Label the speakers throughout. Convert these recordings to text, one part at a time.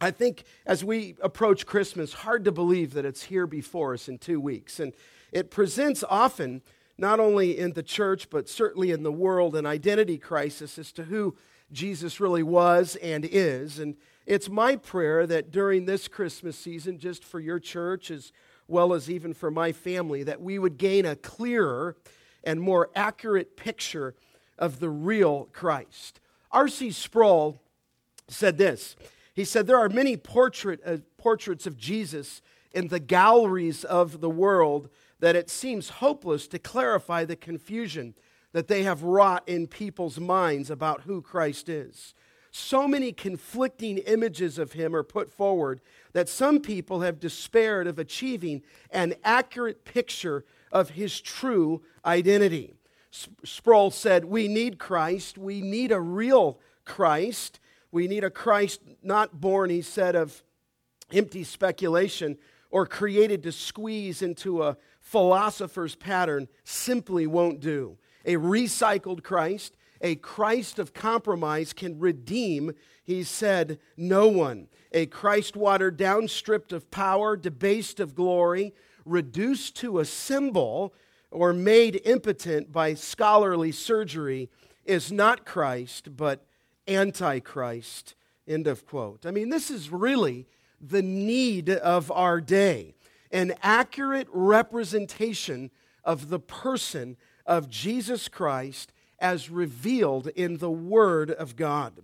Speaker 1: I think as we approach Christmas, hard to believe that it's here before us in two weeks. And it presents often, not only in the church, but certainly in the world, an identity crisis as to who Jesus really was and is. And it's my prayer that during this Christmas season, just for your church as well as even for my family, that we would gain a clearer and more accurate picture of the real Christ. R.C. Sproul said this he said, There are many portrait, uh, portraits of Jesus in the galleries of the world that it seems hopeless to clarify the confusion that they have wrought in people's minds about who Christ is. So many conflicting images of him are put forward that some people have despaired of achieving an accurate picture of his true identity. Sproul said, We need Christ. We need a real Christ. We need a Christ not born, he said, of empty speculation or created to squeeze into a philosopher's pattern simply won't do. A recycled Christ, a Christ of compromise can redeem, he said, no one. A Christ watered down, stripped of power, debased of glory, reduced to a symbol, or made impotent by scholarly surgery is not Christ, but Antichrist. End of quote. I mean, this is really the need of our day an accurate representation of the person of Jesus Christ as revealed in the Word of God.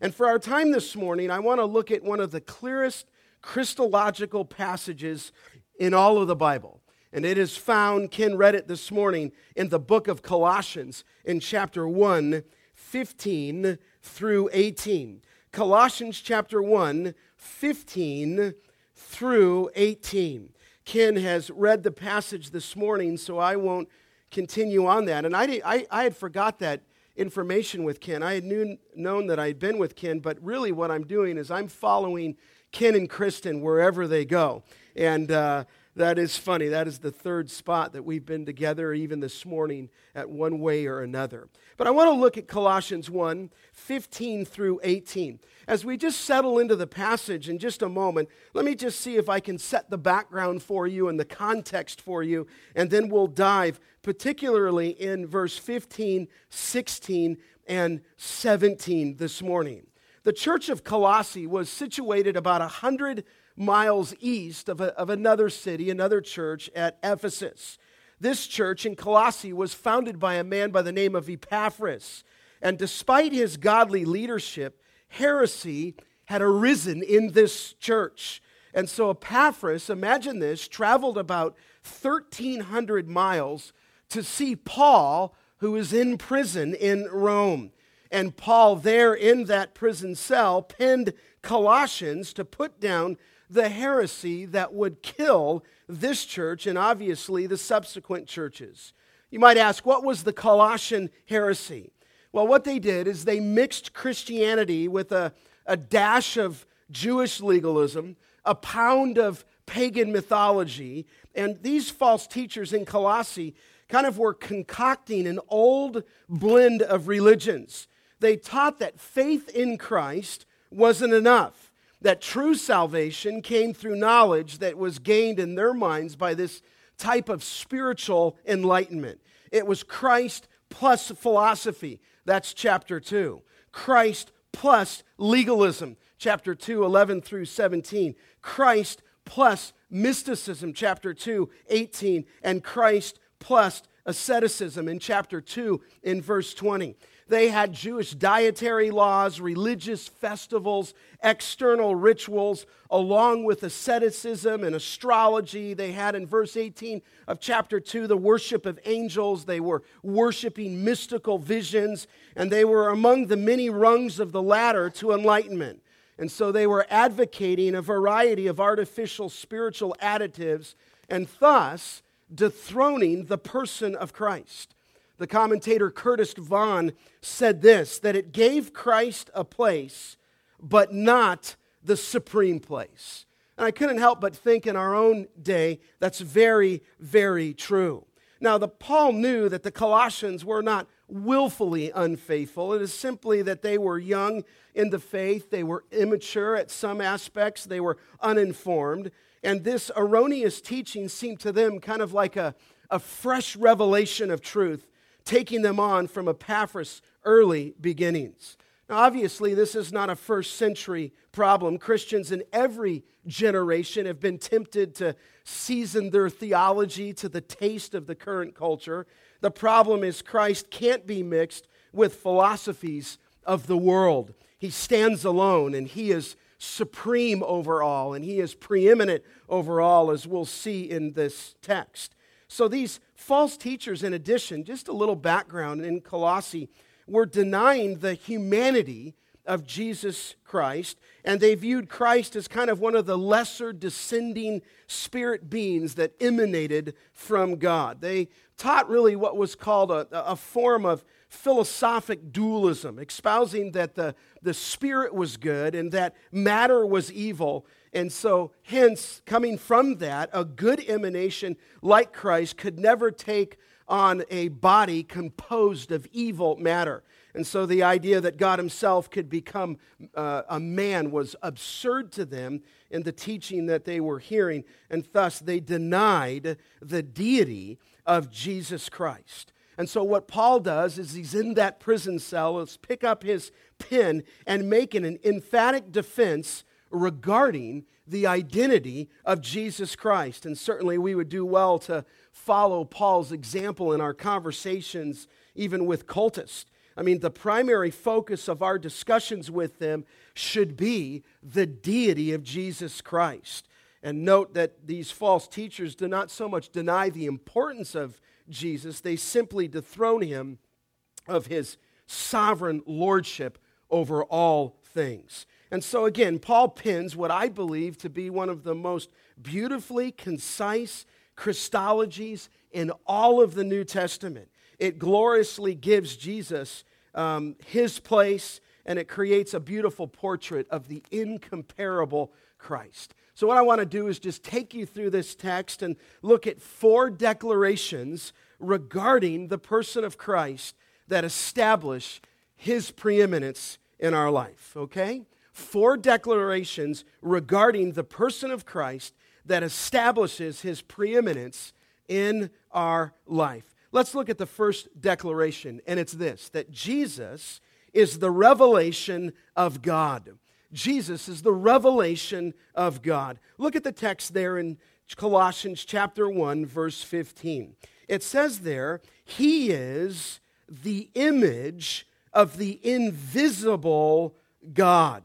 Speaker 1: And for our time this morning, I want to look at one of the clearest Christological passages in all of the Bible. And it is found, Ken read it this morning, in the book of Colossians in chapter 1, 15 through 18. Colossians chapter 1, 15 through 18. Ken has read the passage this morning, so I won't continue on that. And I, I, I had forgot that information with Ken. I had knew, known that I had been with Ken, but really what I'm doing is I'm following Ken and Kristen wherever they go. And uh, that is funny. That is the third spot that we've been together, even this morning, at one way or another. But I want to look at Colossians 1 15 through 18. As we just settle into the passage in just a moment, let me just see if I can set the background for you and the context for you, and then we'll dive particularly in verse 15, 16, and 17 this morning. The church of Colossae was situated about 100 miles east of, a, of another city, another church at Ephesus. This church in Colossae was founded by a man by the name of Epaphras. And despite his godly leadership, heresy had arisen in this church. And so Epaphras, imagine this, traveled about 1,300 miles to see Paul, who is in prison in Rome. And Paul, there in that prison cell, penned Colossians to put down the heresy that would kill this church and obviously the subsequent churches. You might ask, what was the Colossian heresy? Well, what they did is they mixed Christianity with a, a dash of Jewish legalism, a pound of pagan mythology, and these false teachers in Colossae kind of were concocting an old blend of religions. They taught that faith in Christ wasn't enough that true salvation came through knowledge that was gained in their minds by this type of spiritual enlightenment. It was Christ plus philosophy. That's chapter 2. Christ plus legalism, chapter 2, 11 through 17. Christ plus mysticism, chapter 2, 18. And Christ plus asceticism in chapter 2, in verse 20. They had Jewish dietary laws, religious festivals, external rituals, along with asceticism and astrology. They had in verse 18 of chapter 2 the worship of angels. They were worshiping mystical visions, and they were among the many rungs of the ladder to enlightenment. And so they were advocating a variety of artificial spiritual additives and thus dethroning the person of Christ. The commentator Curtis Vaughan said this that it gave Christ a place, but not the supreme place. And I couldn't help but think in our own day that's very, very true. Now, the, Paul knew that the Colossians were not willfully unfaithful. It is simply that they were young in the faith, they were immature at some aspects, they were uninformed. And this erroneous teaching seemed to them kind of like a, a fresh revelation of truth, taking them on from Epaphras' early beginnings. Now, obviously, this is not a first century problem. Christians in every generation have been tempted to season their theology to the taste of the current culture. The problem is, Christ can't be mixed with philosophies of the world. He stands alone and he is supreme over all and he is preeminent over all, as we'll see in this text. So, these false teachers, in addition, just a little background in Colossae, were denying the humanity of Jesus Christ, and they viewed Christ as kind of one of the lesser descending spirit beings that emanated from God. They taught really what was called a, a form of philosophic dualism, espousing that the, the spirit was good and that matter was evil. And so, hence, coming from that, a good emanation like Christ could never take on a body composed of evil matter. And so the idea that God Himself could become uh, a man was absurd to them in the teaching that they were hearing, and thus they denied the deity of Jesus Christ. And so, what Paul does is he's in that prison cell, let's pick up his pen and make an emphatic defense regarding the identity of Jesus Christ. And certainly, we would do well to follow Paul's example in our conversations, even with cultists. I mean, the primary focus of our discussions with them should be the deity of Jesus Christ. And note that these false teachers do not so much deny the importance of Jesus, they simply dethrone him of his sovereign lordship over all things. And so, again, Paul pins what I believe to be one of the most beautifully concise Christologies in all of the New Testament it gloriously gives Jesus um, his place and it creates a beautiful portrait of the incomparable Christ. So, what I want to do is just take you through this text and look at four declarations regarding the person of Christ that establish his preeminence in our life, okay? Four declarations regarding the person of Christ that establishes his preeminence in our life. Let's look at the first declaration, and it's this that Jesus is the revelation of God. Jesus is the revelation of God. Look at the text there in Colossians chapter 1 verse 15. It says there, he is the image of the invisible God.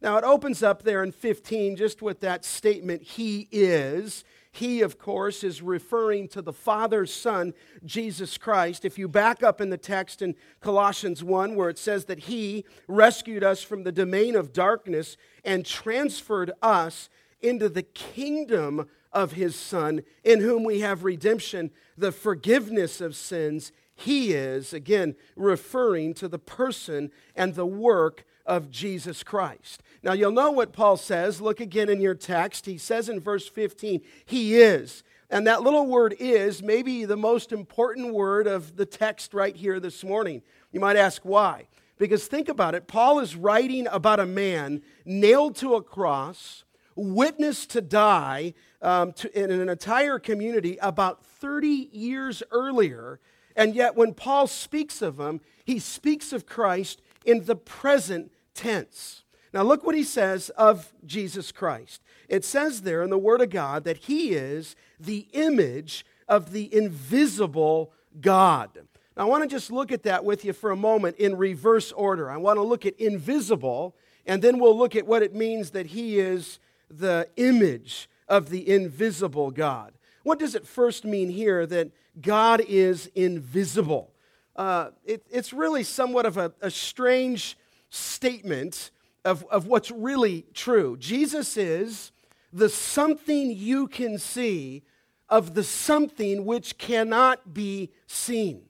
Speaker 1: Now it opens up there in 15 just with that statement he is he, of course, is referring to the Father's Son, Jesus Christ. If you back up in the text in Colossians 1, where it says that He rescued us from the domain of darkness and transferred us into the kingdom of His Son, in whom we have redemption, the forgiveness of sins, He is, again, referring to the person and the work of Jesus Christ. Now, you'll know what Paul says. Look again in your text. He says in verse 15, He is. And that little word is maybe the most important word of the text right here this morning. You might ask why. Because think about it Paul is writing about a man nailed to a cross, witnessed to die um, to, in an entire community about 30 years earlier. And yet, when Paul speaks of him, he speaks of Christ in the present tense. Now, look what he says of Jesus Christ. It says there in the Word of God that he is the image of the invisible God. Now, I want to just look at that with you for a moment in reverse order. I want to look at invisible, and then we'll look at what it means that he is the image of the invisible God. What does it first mean here that God is invisible? Uh, it, it's really somewhat of a, a strange statement of, of what's really true. Jesus is the something you can see of the something which cannot be seen.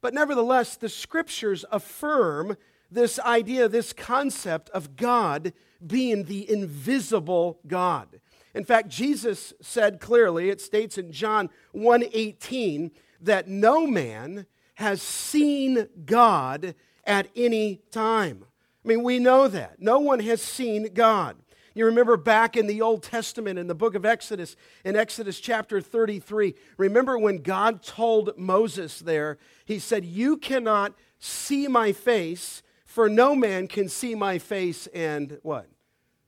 Speaker 1: But nevertheless, the scriptures affirm this idea, this concept of God being the invisible God. In fact, Jesus said clearly, it states in John 1:18 that no man has seen God at any time. I mean, we know that. No one has seen God. You remember back in the Old Testament in the book of Exodus, in Exodus chapter 33, remember when God told Moses there, he said, You cannot see my face, for no man can see my face and what?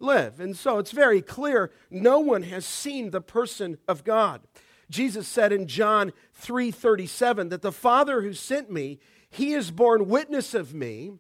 Speaker 1: Live. And so it's very clear no one has seen the person of God. Jesus said in John 3:37 that the Father who sent me, he has borne witness of me.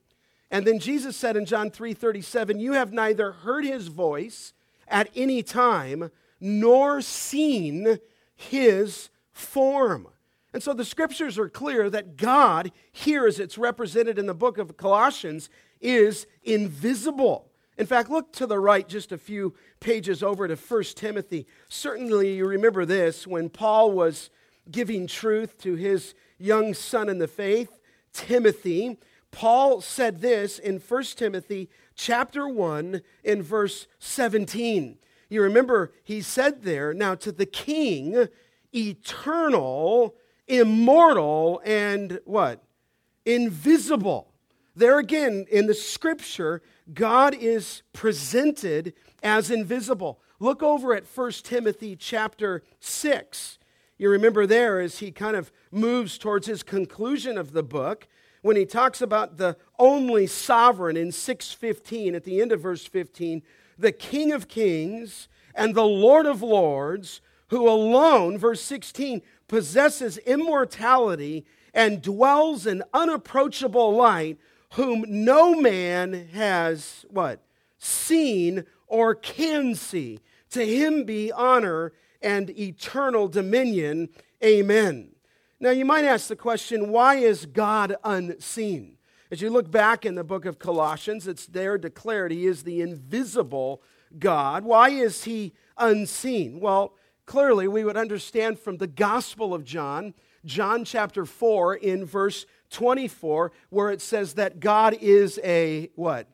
Speaker 1: And then Jesus said in John 3:37, "You have neither heard his voice at any time nor seen his form." And so the scriptures are clear that God, here as it's represented in the book of Colossians, is invisible. In fact, look to the right just a few pages over to 1 Timothy. Certainly, you remember this when Paul was giving truth to his young son in the faith, Timothy. Paul said this in 1 Timothy chapter 1 in verse 17. You remember he said there, now to the king, eternal, immortal, and what? Invisible. There again, in the scripture, God is presented as invisible. Look over at 1 Timothy chapter 6. You remember there as he kind of moves towards his conclusion of the book, when he talks about the only sovereign in 615, at the end of verse 15, the King of kings and the Lord of lords, who alone, verse 16, possesses immortality and dwells in unapproachable light, whom no man has what? Seen or can see. To him be honor and eternal dominion. Amen. Now, you might ask the question why is God unseen? As you look back in the book of Colossians, it's there declared he is the invisible God. Why is he unseen? Well, clearly we would understand from the Gospel of John, John chapter 4, in verse 24, where it says that God is a what?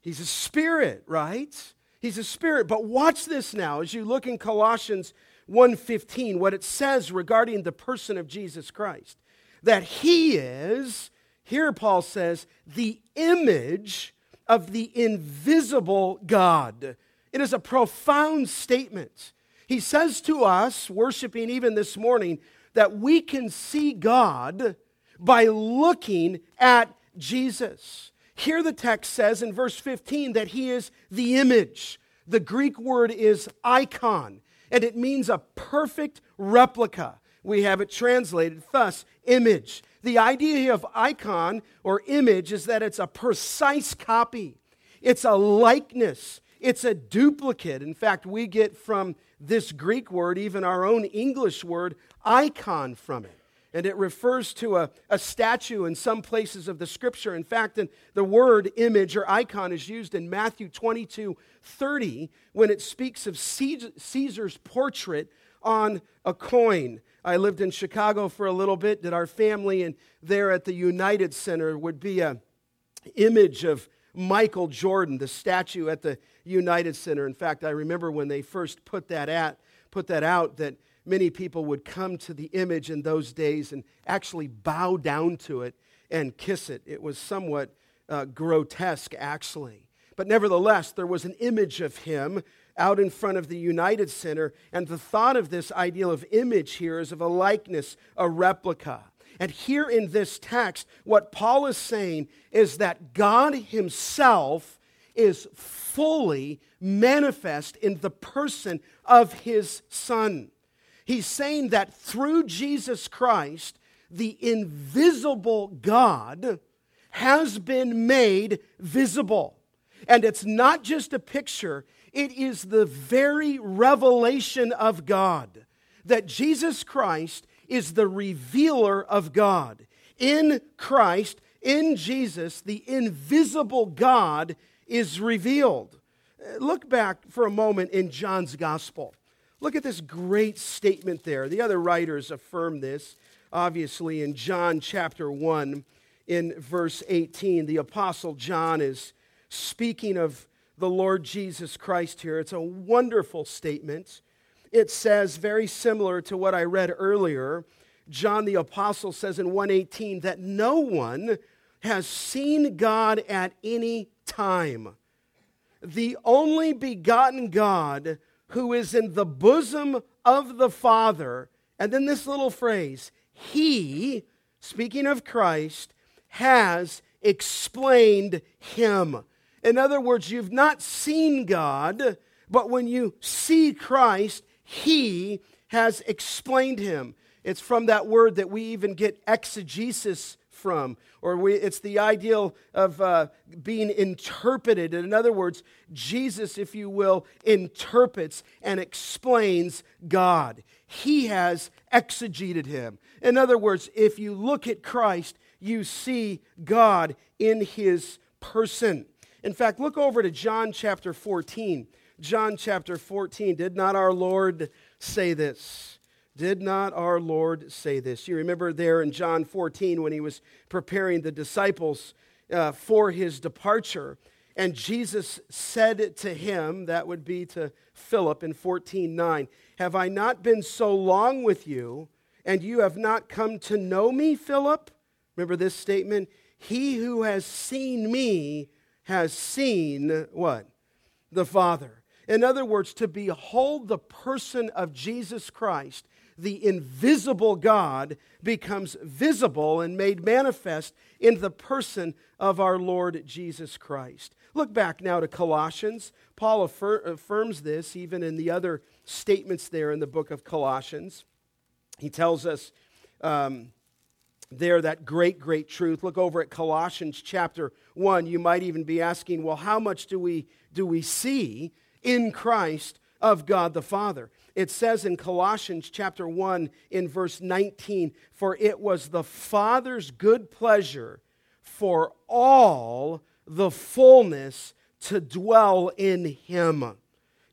Speaker 1: He's a spirit, right? He's a spirit. But watch this now as you look in Colossians 1:15 what it says regarding the person of Jesus Christ that he is here Paul says the image of the invisible God. It is a profound statement. He says to us worshiping even this morning that we can see God by looking at Jesus. Here the text says in verse 15 that he is the image. The Greek word is icon and it means a perfect replica. We have it translated thus image. The idea of icon or image is that it's a precise copy, it's a likeness, it's a duplicate. In fact, we get from this Greek word, even our own English word, icon from it and it refers to a, a statue in some places of the scripture. In fact, in the word image or icon is used in Matthew 22 30 when it speaks of Caesar's portrait on a coin. I lived in Chicago for a little bit, did our family, and there at the United Center would be a image of Michael Jordan, the statue at the United Center. In fact, I remember when they first put that at put that out that many people would come to the image in those days and actually bow down to it and kiss it. It was somewhat uh, grotesque, actually. But nevertheless, there was an image of him out in front of the United Center, and the thought of this ideal of image here is of a likeness, a replica. And here in this text, what Paul is saying is that God Himself is fully manifest in the person of His Son. He's saying that through Jesus Christ, the invisible God has been made visible. And it's not just a picture, it is the very revelation of God that Jesus Christ is the revealer of God. In Christ, in Jesus, the invisible God is revealed. Look back for a moment in John's gospel. Look at this great statement there. The other writers affirm this, obviously, in John chapter 1, in verse 18. The Apostle John is speaking of the Lord Jesus Christ here. It's a wonderful statement. It says, very similar to what I read earlier, John the Apostle says in 118 that no one has seen God at any time. The only begotten God who is in the bosom of the Father. And then this little phrase, He, speaking of Christ, has explained Him. In other words, you've not seen God, but when you see Christ, He has explained Him. It's from that word that we even get exegesis from, or we, it's the ideal of uh, being interpreted. In other words, Jesus, if you will, interprets and explains God. He has exegeted him. In other words, if you look at Christ, you see God in his person. In fact, look over to John chapter 14. John chapter 14. Did not our Lord say this? Did not our Lord say this? You remember there in John 14 when he was preparing the disciples uh, for his departure. And Jesus said to him, that would be to Philip in 14 9, Have I not been so long with you, and you have not come to know me, Philip? Remember this statement? He who has seen me has seen what? The Father. In other words, to behold the person of Jesus Christ the invisible God becomes visible and made manifest in the person of our Lord Jesus Christ. Look back now to Colossians. Paul affir- affirms this even in the other statements there in the book of Colossians. He tells us um, there that great, great truth. Look over at Colossians chapter 1. You might even be asking, well, how much do we, do we see in Christ of God the Father? It says in Colossians chapter 1 in verse 19, For it was the Father's good pleasure for all the fullness to dwell in him.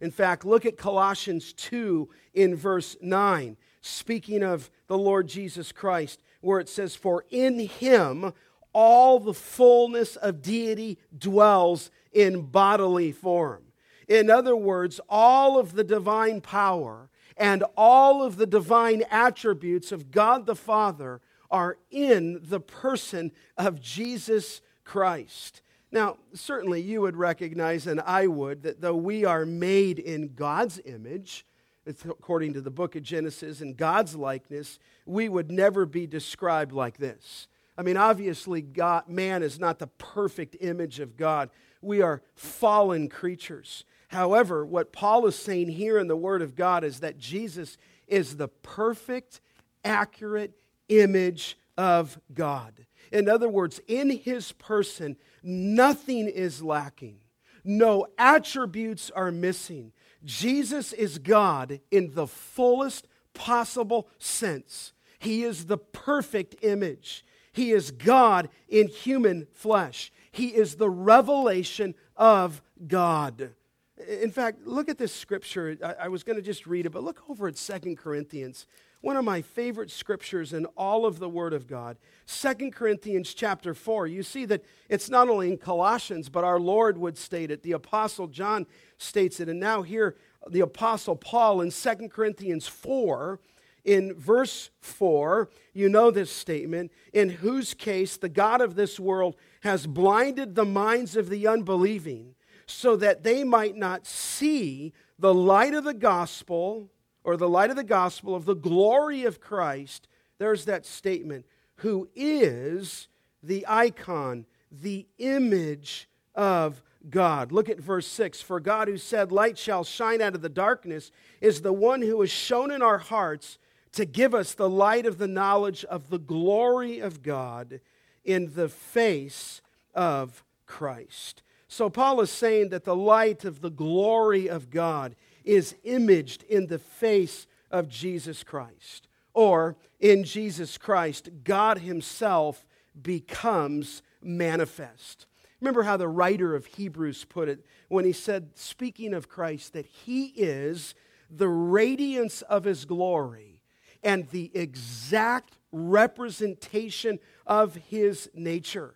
Speaker 1: In fact, look at Colossians 2 in verse 9, speaking of the Lord Jesus Christ, where it says, For in him all the fullness of deity dwells in bodily form. In other words, all of the divine power and all of the divine attributes of God the Father are in the person of Jesus Christ. Now, certainly you would recognize, and I would, that though we are made in God's image, according to the book of Genesis, in God's likeness, we would never be described like this. I mean, obviously, God, man is not the perfect image of God. We are fallen creatures. However, what Paul is saying here in the Word of God is that Jesus is the perfect, accurate image of God. In other words, in his person, nothing is lacking, no attributes are missing. Jesus is God in the fullest possible sense. He is the perfect image. He is God in human flesh. He is the revelation of God. In fact, look at this scripture. I, I was going to just read it, but look over at Second Corinthians, one of my favorite scriptures in all of the Word of God. Second Corinthians chapter 4. You see that it's not only in Colossians, but our Lord would state it. The Apostle John states it. And now here, the Apostle Paul in Second Corinthians 4, in verse 4, you know this statement, in whose case the God of this world has blinded the minds of the unbelieving so that they might not see the light of the gospel or the light of the gospel of the glory of Christ. There's that statement, who is the icon, the image of God. Look at verse 6. For God, who said, Light shall shine out of the darkness, is the one who has shone in our hearts to give us the light of the knowledge of the glory of God in the face of Christ. So, Paul is saying that the light of the glory of God is imaged in the face of Jesus Christ. Or, in Jesus Christ, God Himself becomes manifest. Remember how the writer of Hebrews put it when he said, speaking of Christ, that He is the radiance of His glory and the exact representation of His nature.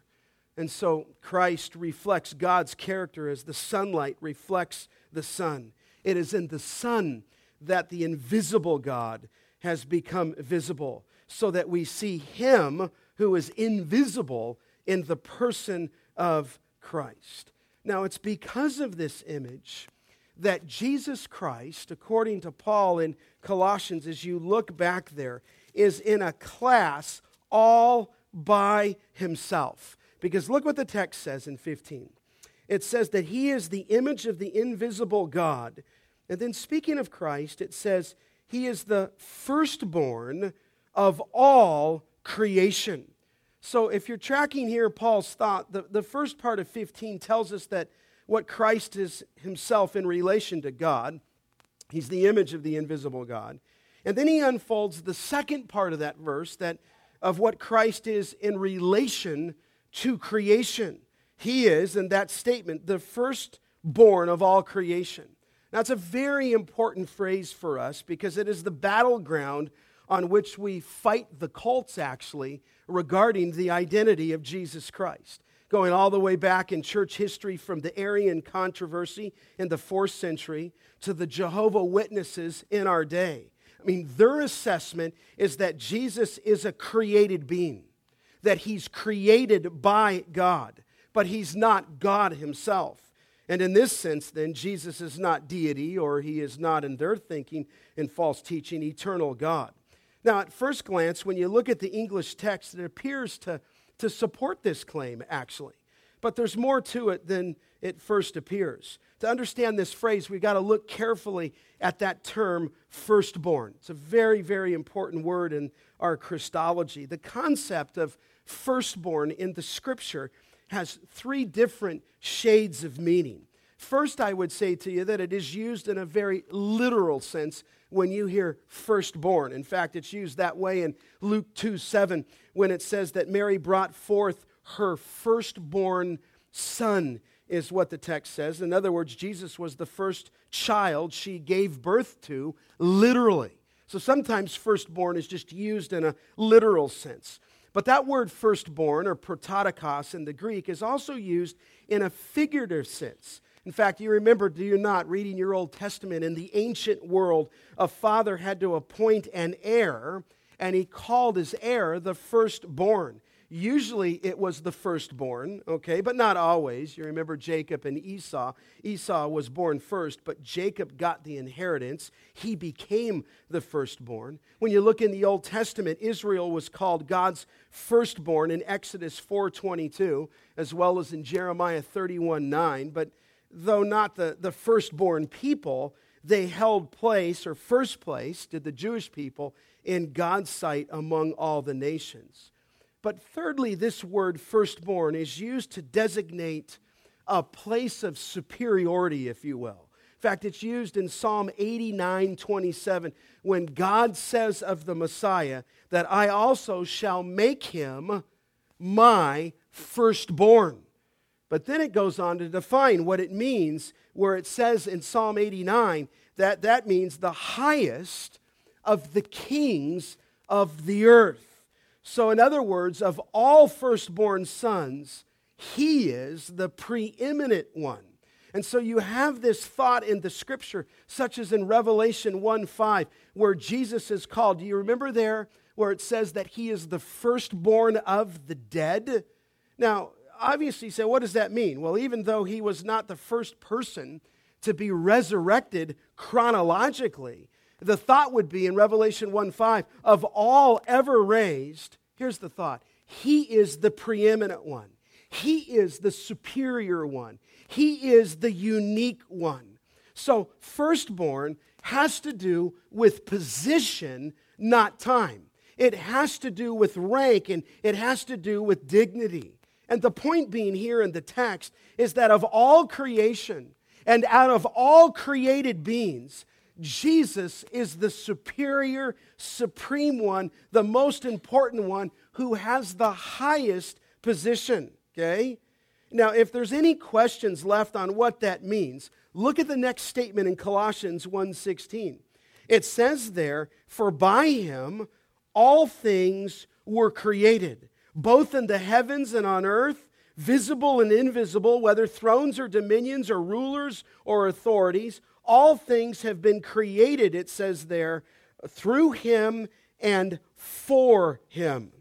Speaker 1: And so Christ reflects God's character as the sunlight reflects the sun. It is in the Son that the invisible God has become visible. so that we see him who is invisible in the person of Christ. Now, it's because of this image that Jesus Christ, according to Paul in Colossians, as you look back there, is in a class all by himself. Because look what the text says in 15. It says that he is the image of the invisible God. And then, speaking of Christ, it says he is the firstborn of all creation. So, if you're tracking here Paul's thought, the, the first part of 15 tells us that what Christ is himself in relation to God, he's the image of the invisible God. And then he unfolds the second part of that verse that of what Christ is in relation to creation. He is, in that statement, the firstborn of all creation. That's a very important phrase for us because it is the battleground on which we fight the cults, actually, regarding the identity of Jesus Christ. Going all the way back in church history from the Arian controversy in the fourth century to the Jehovah Witnesses in our day. I mean, their assessment is that Jesus is a created being, that he's created by God, but he's not God himself. And in this sense, then, Jesus is not deity, or he is not, in their thinking and false teaching, eternal God. Now, at first glance, when you look at the English text, it appears to, to support this claim, actually. But there's more to it than it first appears. To understand this phrase, we've got to look carefully at that term, firstborn. It's a very, very important word in our Christology. The concept of firstborn in the scripture has three different shades of meaning. First, I would say to you that it is used in a very literal sense when you hear firstborn. In fact, it's used that way in Luke 2 7 when it says that Mary brought forth her firstborn son, is what the text says. In other words, Jesus was the first child she gave birth to, literally. So sometimes firstborn is just used in a literal sense. But that word firstborn, or prototokos in the Greek, is also used in a figurative sense. In fact, you remember, do you not, reading your Old Testament, in the ancient world, a father had to appoint an heir, and he called his heir the firstborn. Usually it was the firstborn, okay, but not always. You remember Jacob and Esau. Esau was born first, but Jacob got the inheritance. He became the firstborn. When you look in the Old Testament, Israel was called God's firstborn in Exodus 4:22, as well as in Jeremiah 31:9, but though not the, the firstborn people, they held place or first place did the Jewish people in God's sight among all the nations. But thirdly, this word firstborn is used to designate a place of superiority, if you will. In fact, it's used in Psalm 89 27 when God says of the Messiah that I also shall make him my firstborn. But then it goes on to define what it means, where it says in Psalm 89 that that means the highest of the kings of the earth. So, in other words, of all firstborn sons, he is the preeminent one. And so you have this thought in the scripture, such as in Revelation 1 5, where Jesus is called. Do you remember there where it says that he is the firstborn of the dead? Now, obviously, you say, what does that mean? Well, even though he was not the first person to be resurrected chronologically, the thought would be in Revelation 1 5, of all ever raised, here's the thought He is the preeminent one, He is the superior one, He is the unique one. So, firstborn has to do with position, not time. It has to do with rank and it has to do with dignity. And the point being here in the text is that of all creation and out of all created beings, Jesus is the superior, supreme one, the most important one who has the highest position. Okay? Now, if there's any questions left on what that means, look at the next statement in Colossians 1:16. It says there, "For by him all things were created, both in the heavens and on earth, visible and invisible, whether thrones or dominions or rulers or authorities, all things have been created, it says there, through him and for him.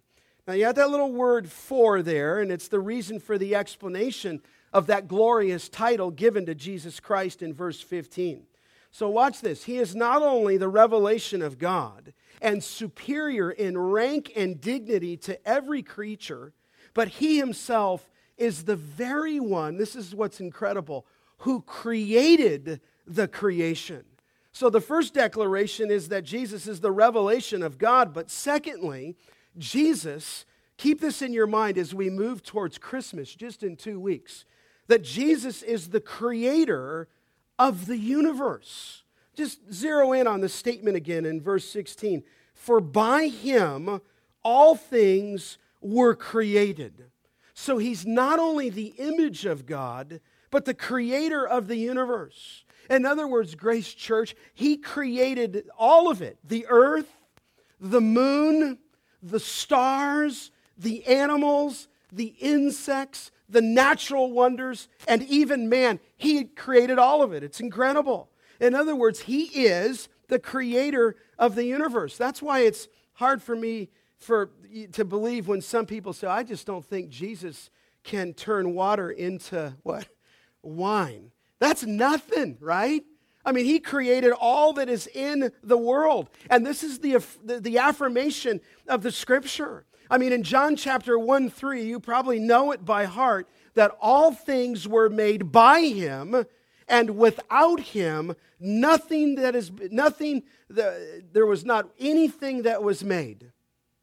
Speaker 1: Now, you have that little word for there, and it's the reason for the explanation of that glorious title given to Jesus Christ in verse 15. So, watch this. He is not only the revelation of God and superior in rank and dignity to every creature, but he himself is the very one, this is what's incredible, who created the creation. So, the first declaration is that Jesus is the revelation of God, but secondly, Jesus, keep this in your mind as we move towards Christmas just in two weeks, that Jesus is the creator of the universe. Just zero in on the statement again in verse 16. For by him all things were created. So he's not only the image of God, but the creator of the universe. In other words, Grace Church, he created all of it the earth, the moon, the stars, the animals, the insects, the natural wonders, and even man. He created all of it. It's incredible. In other words, He is the creator of the universe. That's why it's hard for me for, to believe when some people say, I just don't think Jesus can turn water into what? Wine. That's nothing, right? I mean, he created all that is in the world. And this is the, the, affirmation of the scripture. I mean, in John chapter 1 3, you probably know it by heart that all things were made by him, and without him, nothing that is, nothing, the, there was not anything that was made.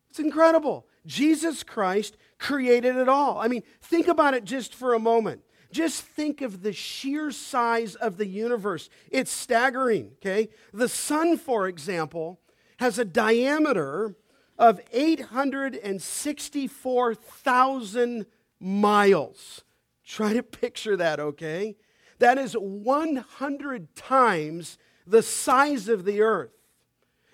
Speaker 1: It's incredible. Jesus Christ created it all. I mean, think about it just for a moment. Just think of the sheer size of the universe. It's staggering, okay? The sun, for example, has a diameter of 864,000 miles. Try to picture that, okay? That is 100 times the size of the earth.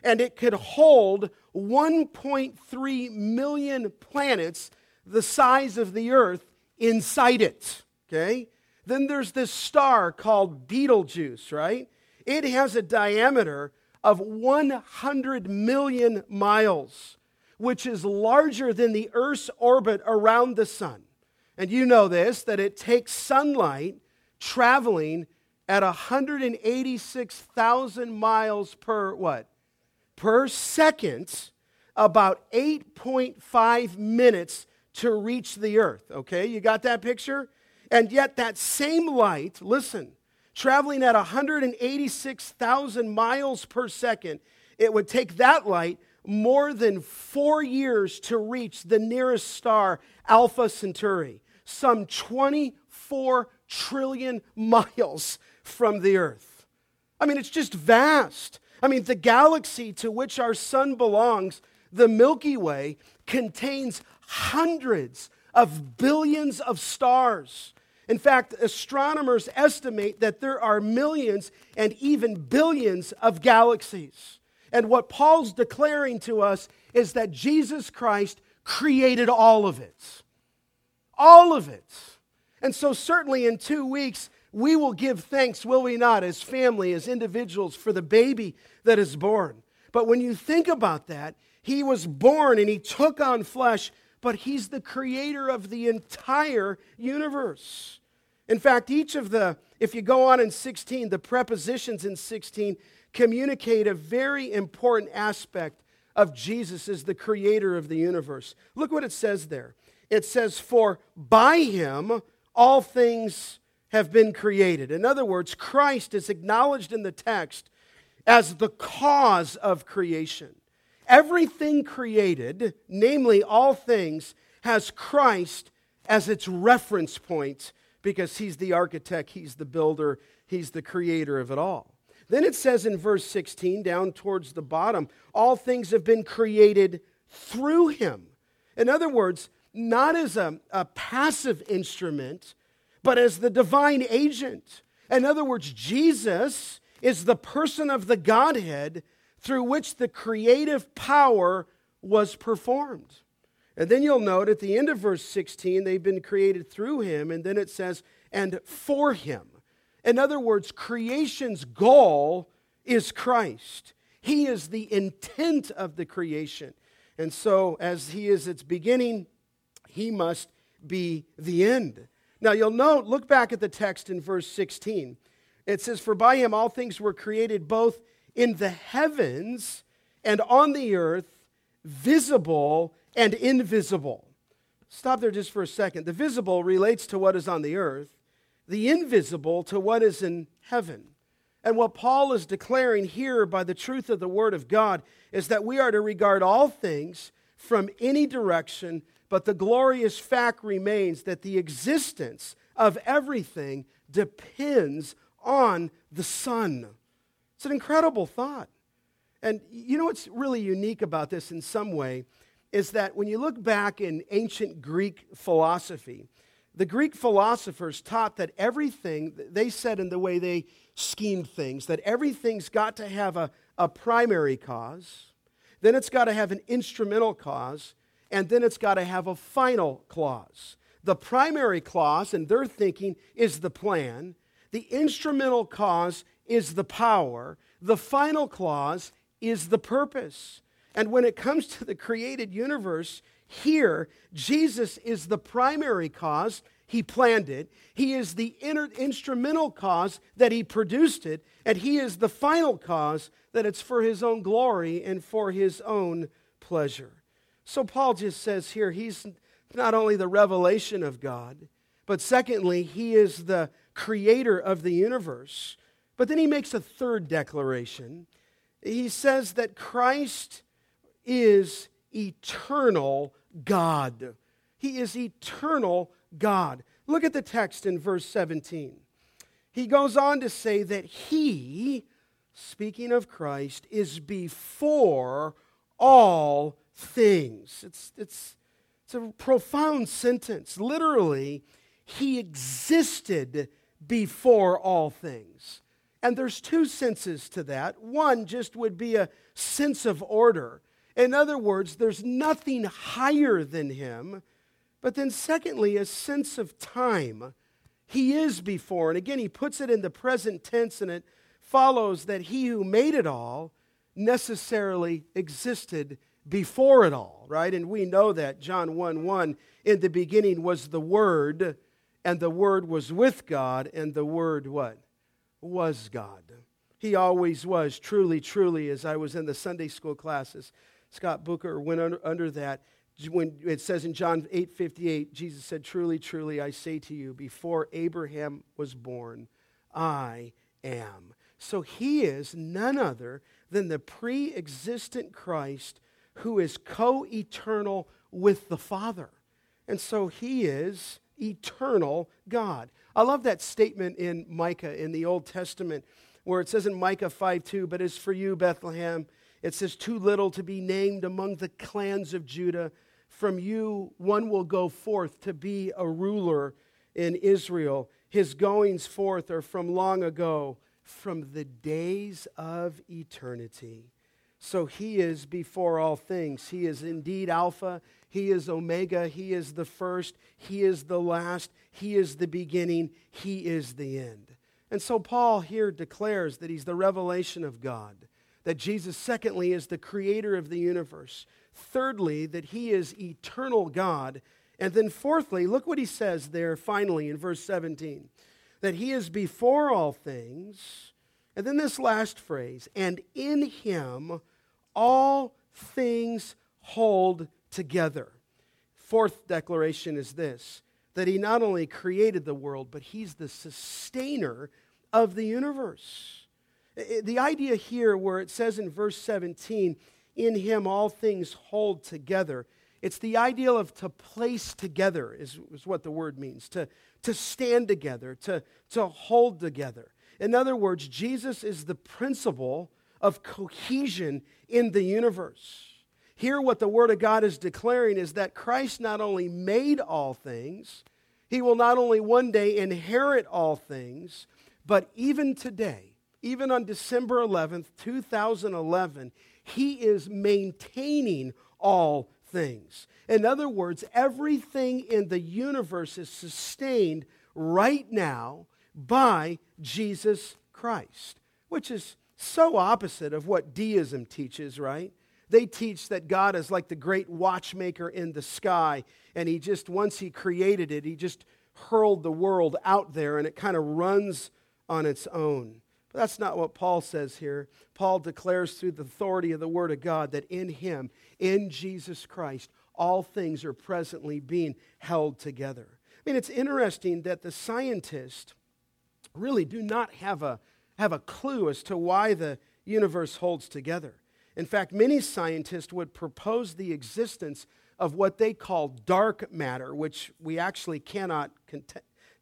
Speaker 1: And it could hold 1.3 million planets the size of the earth inside it, okay? Then there's this star called Betelgeuse, right? It has a diameter of 100 million miles, which is larger than the Earth's orbit around the sun. And you know this that it takes sunlight traveling at 186,000 miles per what? Per second, about 8.5 minutes to reach the earth. Okay, you got that picture? And yet, that same light, listen, traveling at 186,000 miles per second, it would take that light more than four years to reach the nearest star, Alpha Centauri, some 24 trillion miles from the Earth. I mean, it's just vast. I mean, the galaxy to which our sun belongs, the Milky Way, contains hundreds of billions of stars. In fact, astronomers estimate that there are millions and even billions of galaxies. And what Paul's declaring to us is that Jesus Christ created all of it. All of it. And so, certainly in two weeks, we will give thanks, will we not, as family, as individuals, for the baby that is born. But when you think about that, he was born and he took on flesh, but he's the creator of the entire universe. In fact, each of the, if you go on in 16, the prepositions in 16 communicate a very important aspect of Jesus as the creator of the universe. Look what it says there. It says, For by him all things have been created. In other words, Christ is acknowledged in the text as the cause of creation. Everything created, namely all things, has Christ as its reference point because he's the architect, he's the builder, he's the creator of it all. Then it says in verse 16, down towards the bottom, all things have been created through him. In other words, not as a, a passive instrument, but as the divine agent. In other words, Jesus is the person of the Godhead through which the creative power was performed. And then you'll note at the end of verse 16, they've been created through him, and then it says, and for him. In other words, creation's goal is Christ. He is the intent of the creation. And so, as He is its beginning, He must be the end. Now, you'll note, look back at the text in verse 16. It says, For by Him all things were created, both in the heavens and on the earth, visible and invisible. Stop there just for a second. The visible relates to what is on the earth, the invisible to what is in heaven. And what Paul is declaring here by the truth of the Word of God is that we are to regard all things from any direction, but the glorious fact remains that the existence of everything depends on the Son. It's an incredible thought. And you know what's really unique about this in some way is that when you look back in ancient Greek philosophy, the Greek philosophers taught that everything, they said in the way they schemed things, that everything's got to have a, a primary cause, then it's got to have an instrumental cause, and then it's got to have a final cause. The primary cause, in their thinking, is the plan. The instrumental cause is the power. The final cause is the purpose. And when it comes to the created universe, here, Jesus is the primary cause. He planned it. He is the inner, instrumental cause that he produced it. And he is the final cause that it's for his own glory and for his own pleasure. So Paul just says here, he's not only the revelation of God, but secondly, he is the creator of the universe. But then he makes a third declaration. He says that Christ is eternal God. He is eternal God. Look at the text in verse 17. He goes on to say that he, speaking of Christ, is before all things. It's, it's, it's a profound sentence. Literally, he existed before all things. And there's two senses to that. One just would be a sense of order. In other words, there's nothing higher than him. But then, secondly, a sense of time. He is before. And again, he puts it in the present tense, and it follows that he who made it all necessarily existed before it all, right? And we know that John 1 1 in the beginning was the Word, and the Word was with God, and the Word what? Was God. He always was, truly, truly, as I was in the Sunday school classes Scott Booker went under, under that. When it says in John 8 58, Jesus said, Truly, truly, I say to you, before Abraham was born, I am. So he is none other than the pre existent Christ who is co eternal with the Father. And so he is eternal God. I love that statement in Micah in the Old Testament where it says in Micah 5 2, But as for you, Bethlehem, it says, Too little to be named among the clans of Judah. From you, one will go forth to be a ruler in Israel. His goings forth are from long ago, from the days of eternity. So he is before all things. He is indeed Alpha. He is Omega. He is the first. He is the last. He is the beginning. He is the end. And so Paul here declares that he's the revelation of God that Jesus, secondly, is the creator of the universe. Thirdly, that he is eternal God. And then, fourthly, look what he says there finally in verse 17 that he is before all things. And then this last phrase, and in him all things hold together. Fourth declaration is this that he not only created the world, but he's the sustainer of the universe. The idea here, where it says in verse 17, in him all things hold together, it's the ideal of to place together, is, is what the word means, to, to stand together, to, to hold together. In other words, Jesus is the principle of cohesion in the universe. Here, what the Word of God is declaring is that Christ not only made all things, He will not only one day inherit all things, but even today, even on December 11th, 2011, he is maintaining all things. In other words, everything in the universe is sustained right now by Jesus Christ, which is So opposite of what deism teaches, right? They teach that God is like the great watchmaker in the sky, and he just, once he created it, he just hurled the world out there and it kind of runs on its own. But that's not what Paul says here. Paul declares through the authority of the Word of God that in him, in Jesus Christ, all things are presently being held together. I mean, it's interesting that the scientists really do not have a, have a clue as to why the universe holds together. In fact, many scientists would propose the existence of what they call dark matter, which we actually cannot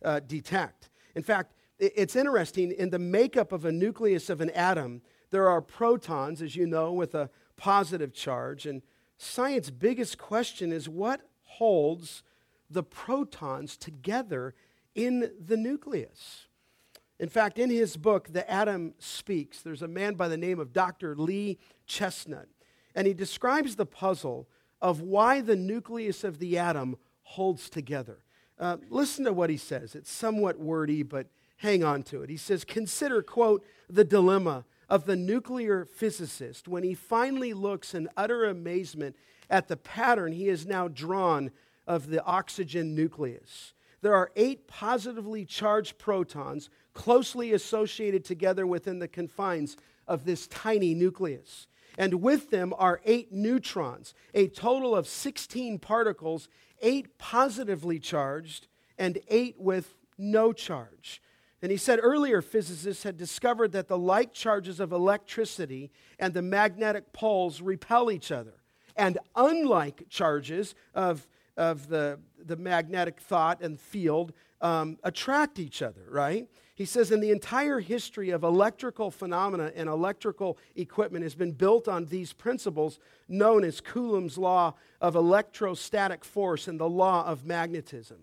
Speaker 1: uh, detect. In fact, it's interesting in the makeup of a nucleus of an atom, there are protons, as you know, with a positive charge. And science's biggest question is what holds the protons together in the nucleus? In fact, in his book, The Atom Speaks, there's a man by the name of Dr. Lee Chesnut, and he describes the puzzle of why the nucleus of the atom holds together. Uh, listen to what he says. It's somewhat wordy, but hang on to it. He says, Consider, quote, the dilemma of the nuclear physicist when he finally looks in utter amazement at the pattern he has now drawn of the oxygen nucleus. There are eight positively charged protons closely associated together within the confines of this tiny nucleus. And with them are eight neutrons, a total of 16 particles, eight positively charged and eight with no charge. And he said earlier physicists had discovered that the like charges of electricity and the magnetic poles repel each other. And unlike charges of, of the, the magnetic thought and field um, attract each other, right? He says, in the entire history of electrical phenomena and electrical equipment has been built on these principles known as Coulomb's law of electrostatic force and the law of magnetism.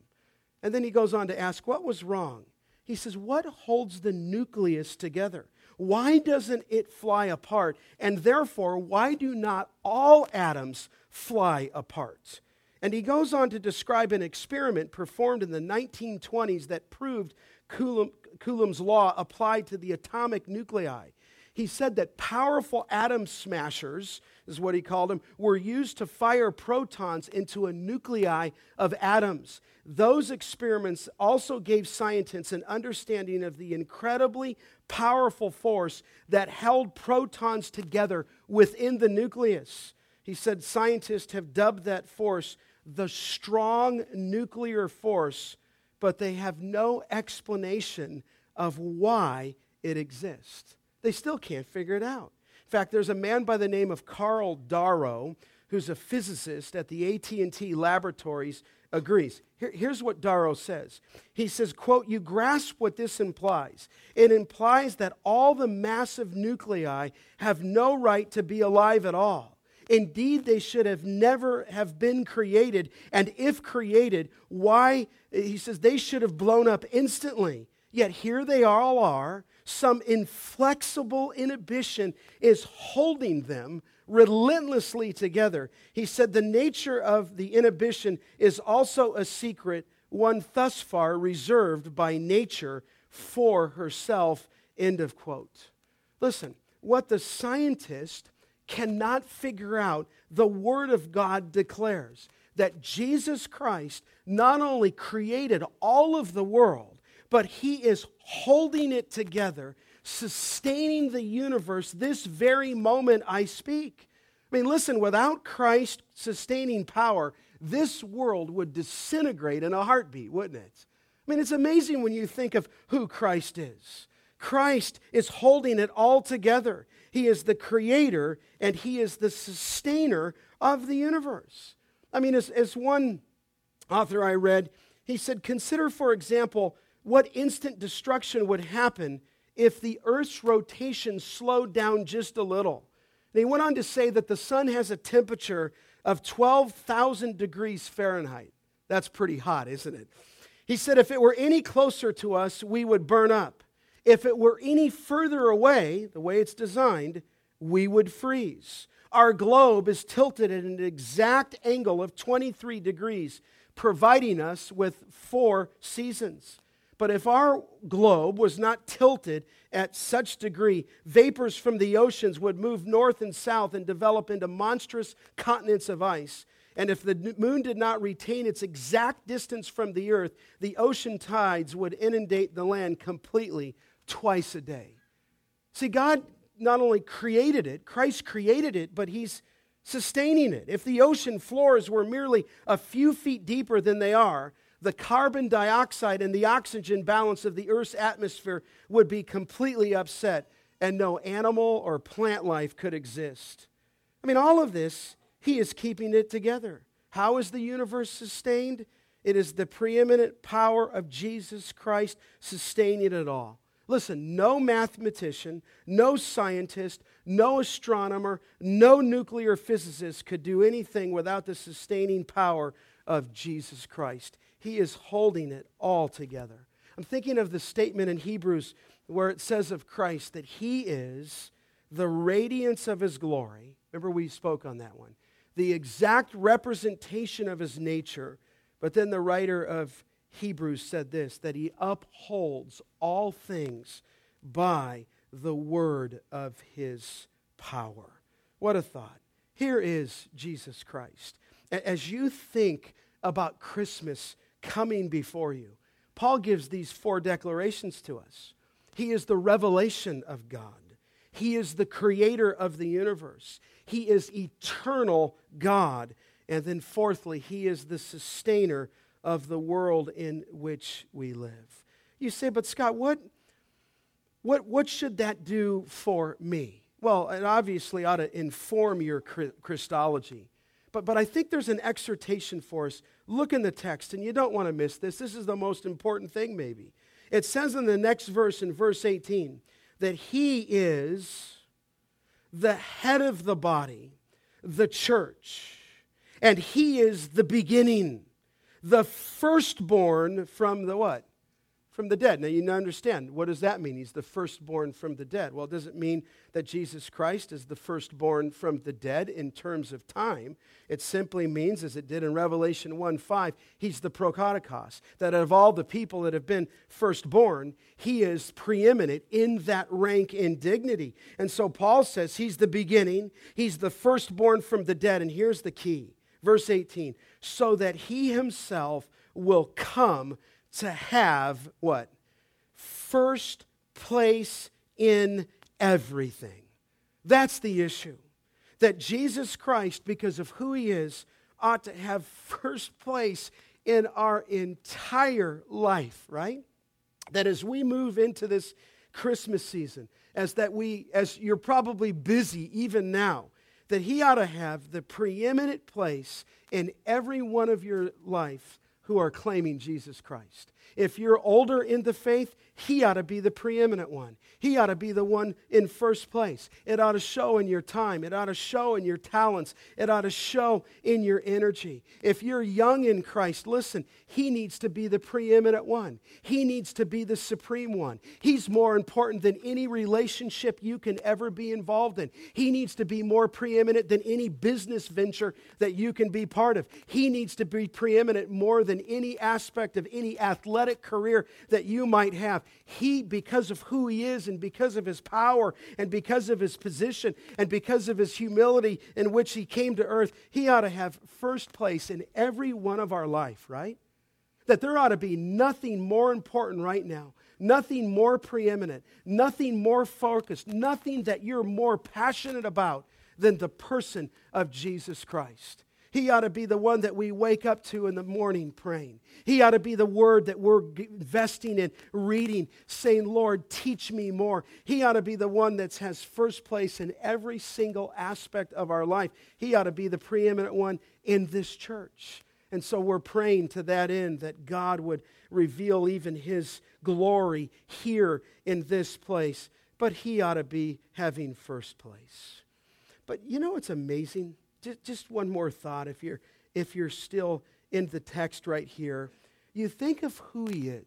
Speaker 1: And then he goes on to ask, what was wrong? He says, what holds the nucleus together? Why doesn't it fly apart? And therefore, why do not all atoms fly apart? And he goes on to describe an experiment performed in the 1920s that proved Coulomb, Coulomb's law applied to the atomic nuclei. He said that powerful atom smashers, is what he called them, were used to fire protons into a nuclei of atoms. Those experiments also gave scientists an understanding of the incredibly powerful force that held protons together within the nucleus. He said scientists have dubbed that force the strong nuclear force but they have no explanation of why it exists. They still can't figure it out. In fact, there's a man by the name of Karl Darrow who's a physicist at the AT&T laboratories agrees. Here, here's what Darrow says. He says, quote, you grasp what this implies. It implies that all the massive nuclei have no right to be alive at all. Indeed, they should have never have been created. And if created, why? He says they should have blown up instantly. Yet here they all are. Some inflexible inhibition is holding them relentlessly together. He said the nature of the inhibition is also a secret, one thus far reserved by nature for herself. End of quote. Listen, what the scientist cannot figure out, the Word of God declares that Jesus Christ not only created all of the world, but He is holding it together, sustaining the universe this very moment I speak. I mean, listen, without Christ sustaining power, this world would disintegrate in a heartbeat, wouldn't it? I mean, it's amazing when you think of who Christ is. Christ is holding it all together. He is the creator and He is the sustainer of the universe. I mean, as, as one author I read, he said, Consider, for example, what instant destruction would happen if the Earth's rotation slowed down just a little. And he went on to say that the sun has a temperature of 12,000 degrees Fahrenheit. That's pretty hot, isn't it? He said, if it were any closer to us, we would burn up. If it were any further away, the way it's designed, we would freeze. Our globe is tilted at an exact angle of 23 degrees, providing us with four seasons. But if our globe was not tilted at such degree, vapors from the oceans would move north and south and develop into monstrous continents of ice. And if the moon did not retain its exact distance from the earth, the ocean tides would inundate the land completely twice a day. See, God not only created it, Christ created it, but He's sustaining it. If the ocean floors were merely a few feet deeper than they are, the carbon dioxide and the oxygen balance of the Earth's atmosphere would be completely upset, and no animal or plant life could exist. I mean, all of this, He is keeping it together. How is the universe sustained? It is the preeminent power of Jesus Christ sustaining it all. Listen, no mathematician, no scientist, no astronomer, no nuclear physicist could do anything without the sustaining power of Jesus Christ. He is holding it all together. I'm thinking of the statement in Hebrews where it says of Christ that he is the radiance of his glory. Remember, we spoke on that one. The exact representation of his nature. But then the writer of Hebrews said this that he upholds all things by the word of his power. What a thought. Here is Jesus Christ. As you think about Christmas coming before you, Paul gives these four declarations to us. He is the revelation of God. He is the creator of the universe. He is eternal God. And then, fourthly, He is the sustainer of the world in which we live. You say, but Scott, what, what, what should that do for me? Well, it obviously ought to inform your Christology. But, but I think there's an exhortation for us. Look in the text, and you don't want to miss this. This is the most important thing, maybe. It says in the next verse, in verse 18, that he is the head of the body, the church, and he is the beginning the firstborn from the what? From the dead. Now, you understand, what does that mean? He's the firstborn from the dead. Well, does it mean that Jesus Christ is the firstborn from the dead in terms of time? It simply means, as it did in Revelation 1 5, he's the prototokos, that of all the people that have been firstborn, he is preeminent in that rank and dignity. And so Paul says he's the beginning, he's the firstborn from the dead. And here's the key Verse 18, so that he himself will come to have what? First place in everything. That's the issue. That Jesus Christ, because of who he is, ought to have first place in our entire life, right? That as we move into this Christmas season, as that we as you're probably busy even now, that He ought to have the preeminent place in every one of your life who are claiming Jesus Christ. If you're older in the faith, he ought to be the preeminent one. He ought to be the one in first place. It ought to show in your time. It ought to show in your talents. It ought to show in your energy. If you're young in Christ, listen, he needs to be the preeminent one. He needs to be the supreme one. He's more important than any relationship you can ever be involved in. He needs to be more preeminent than any business venture that you can be part of. He needs to be preeminent more than any aspect of any athletic career that you might have. He, because of who he is and because of his power and because of his position and because of his humility in which he came to earth, he ought to have first place in every one of our life, right? That there ought to be nothing more important right now, nothing more preeminent, nothing more focused, nothing that you're more passionate about than the person of Jesus Christ. He ought to be the one that we wake up to in the morning praying. He ought to be the word that we're investing in, reading, saying, Lord, teach me more. He ought to be the one that has first place in every single aspect of our life. He ought to be the preeminent one in this church. And so we're praying to that end that God would reveal even his glory here in this place. But he ought to be having first place. But you know what's amazing? Just, just one more thought if you're, if you're still in the text right here. You think of who he is.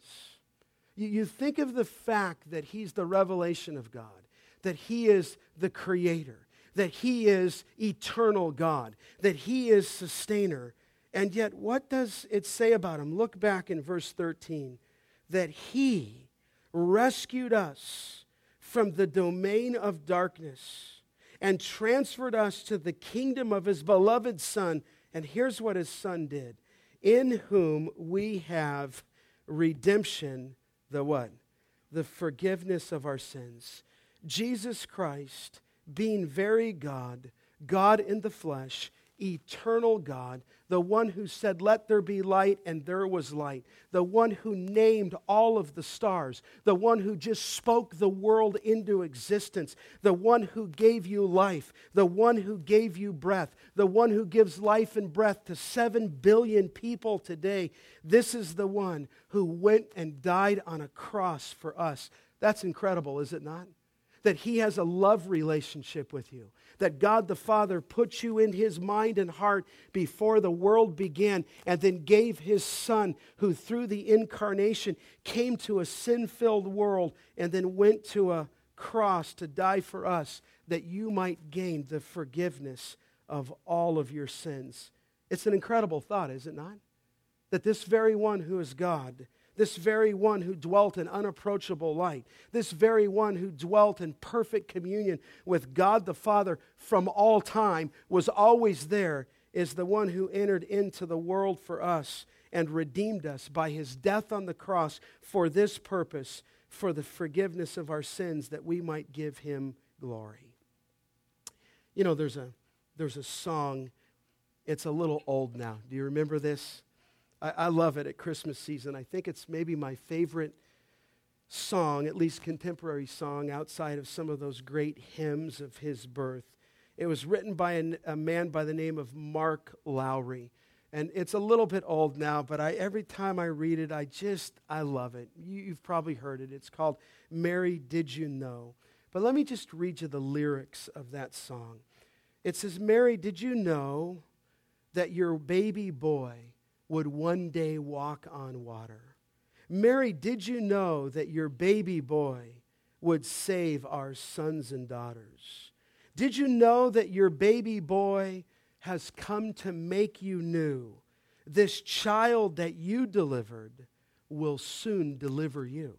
Speaker 1: You, you think of the fact that he's the revelation of God, that he is the creator, that he is eternal God, that he is sustainer. And yet, what does it say about him? Look back in verse 13. that He rescued us from the domain of darkness and transferred us to the kingdom of His beloved Son. And here's what His Son did in whom we have redemption, the what? The forgiveness of our sins. Jesus Christ, being very God, God in the flesh, eternal God, the one who said, Let there be light, and there was light, the one who named all of the stars, the one who just spoke the world into existence, the one who gave you life, the one who gave you breath, the one who gives life and breath to seven billion people today. This is the one who went and died on a cross for us. That's incredible, is it not? That he has a love relationship with you that God the Father put you in his mind and heart before the world began, and then gave his Son, who through the incarnation came to a sin filled world and then went to a cross to die for us, that you might gain the forgiveness of all of your sins. It's an incredible thought, is it not? That this very one who is God this very one who dwelt in unapproachable light, this very one who dwelt in perfect communion with God the Father from all time, was always there, is the one who entered into the world for us and redeemed us by his death on the cross for this purpose, for the forgiveness of our sins, that we might give him glory. You know, there's a, there's a song, it's a little old now. Do you remember this? I, I love it at Christmas season. I think it's maybe my favorite song, at least contemporary song, outside of some of those great hymns of his birth. It was written by an, a man by the name of Mark Lowry. And it's a little bit old now, but I, every time I read it, I just, I love it. You, you've probably heard it. It's called Mary, Did You Know? But let me just read you the lyrics of that song. It says, Mary, did you know that your baby boy would one day walk on water. Mary, did you know that your baby boy would save our sons and daughters? Did you know that your baby boy has come to make you new? This child that you delivered will soon deliver you.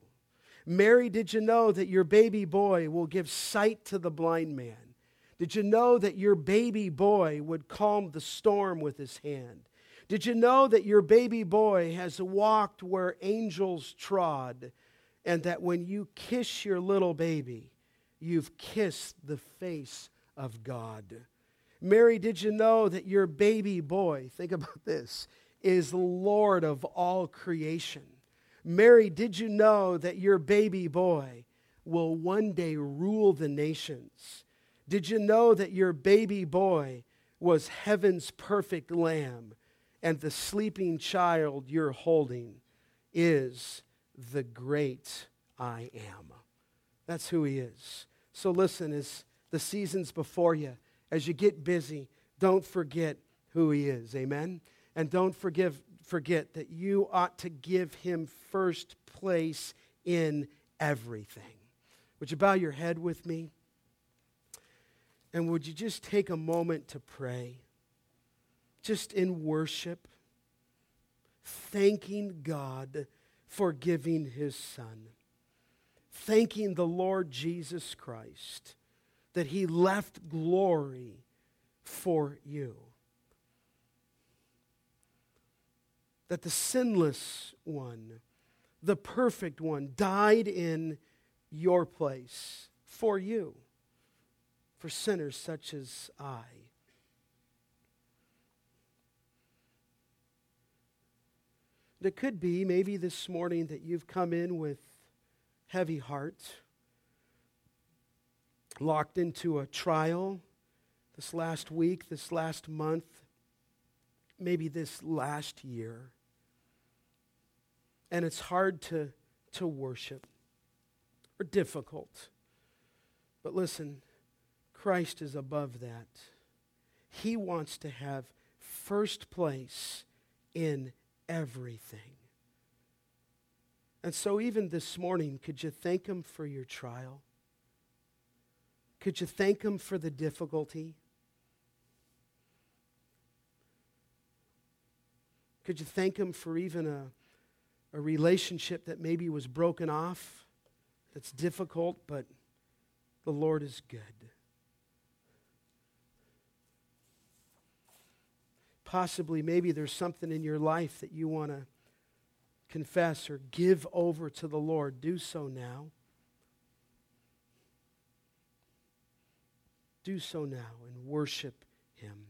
Speaker 1: Mary, did you know that your baby boy will give sight to the blind man? Did you know that your baby boy would calm the storm with his hand? Did you know that your baby boy has walked where angels trod, and that when you kiss your little baby, you've kissed the face of God? Mary, did you know that your baby boy, think about this, is Lord of all creation? Mary, did you know that your baby boy will one day rule the nations? Did you know that your baby boy was heaven's perfect lamb? And the sleeping child you're holding is the great I am. That's who he is. So listen, as the season's before you, as you get busy, don't forget who he is. Amen? And don't forgive, forget that you ought to give him first place in everything. Would you bow your head with me? And would you just take a moment to pray? Just in worship, thanking God for giving his son, thanking the Lord Jesus Christ that he left glory for you. That the sinless one, the perfect one, died in your place for you, for sinners such as I. It could be maybe this morning that you've come in with heavy heart, locked into a trial this last week, this last month, maybe this last year. And it's hard to, to worship or difficult. But listen, Christ is above that. He wants to have first place in everything. And so, even this morning, could you thank Him for your trial? Could you thank Him for the difficulty? Could you thank Him for even a, a relationship that maybe was broken off, that's difficult, but the Lord is good. Possibly, maybe there's something in your life that you want to confess or give over to the Lord. Do so now. Do so now and worship Him.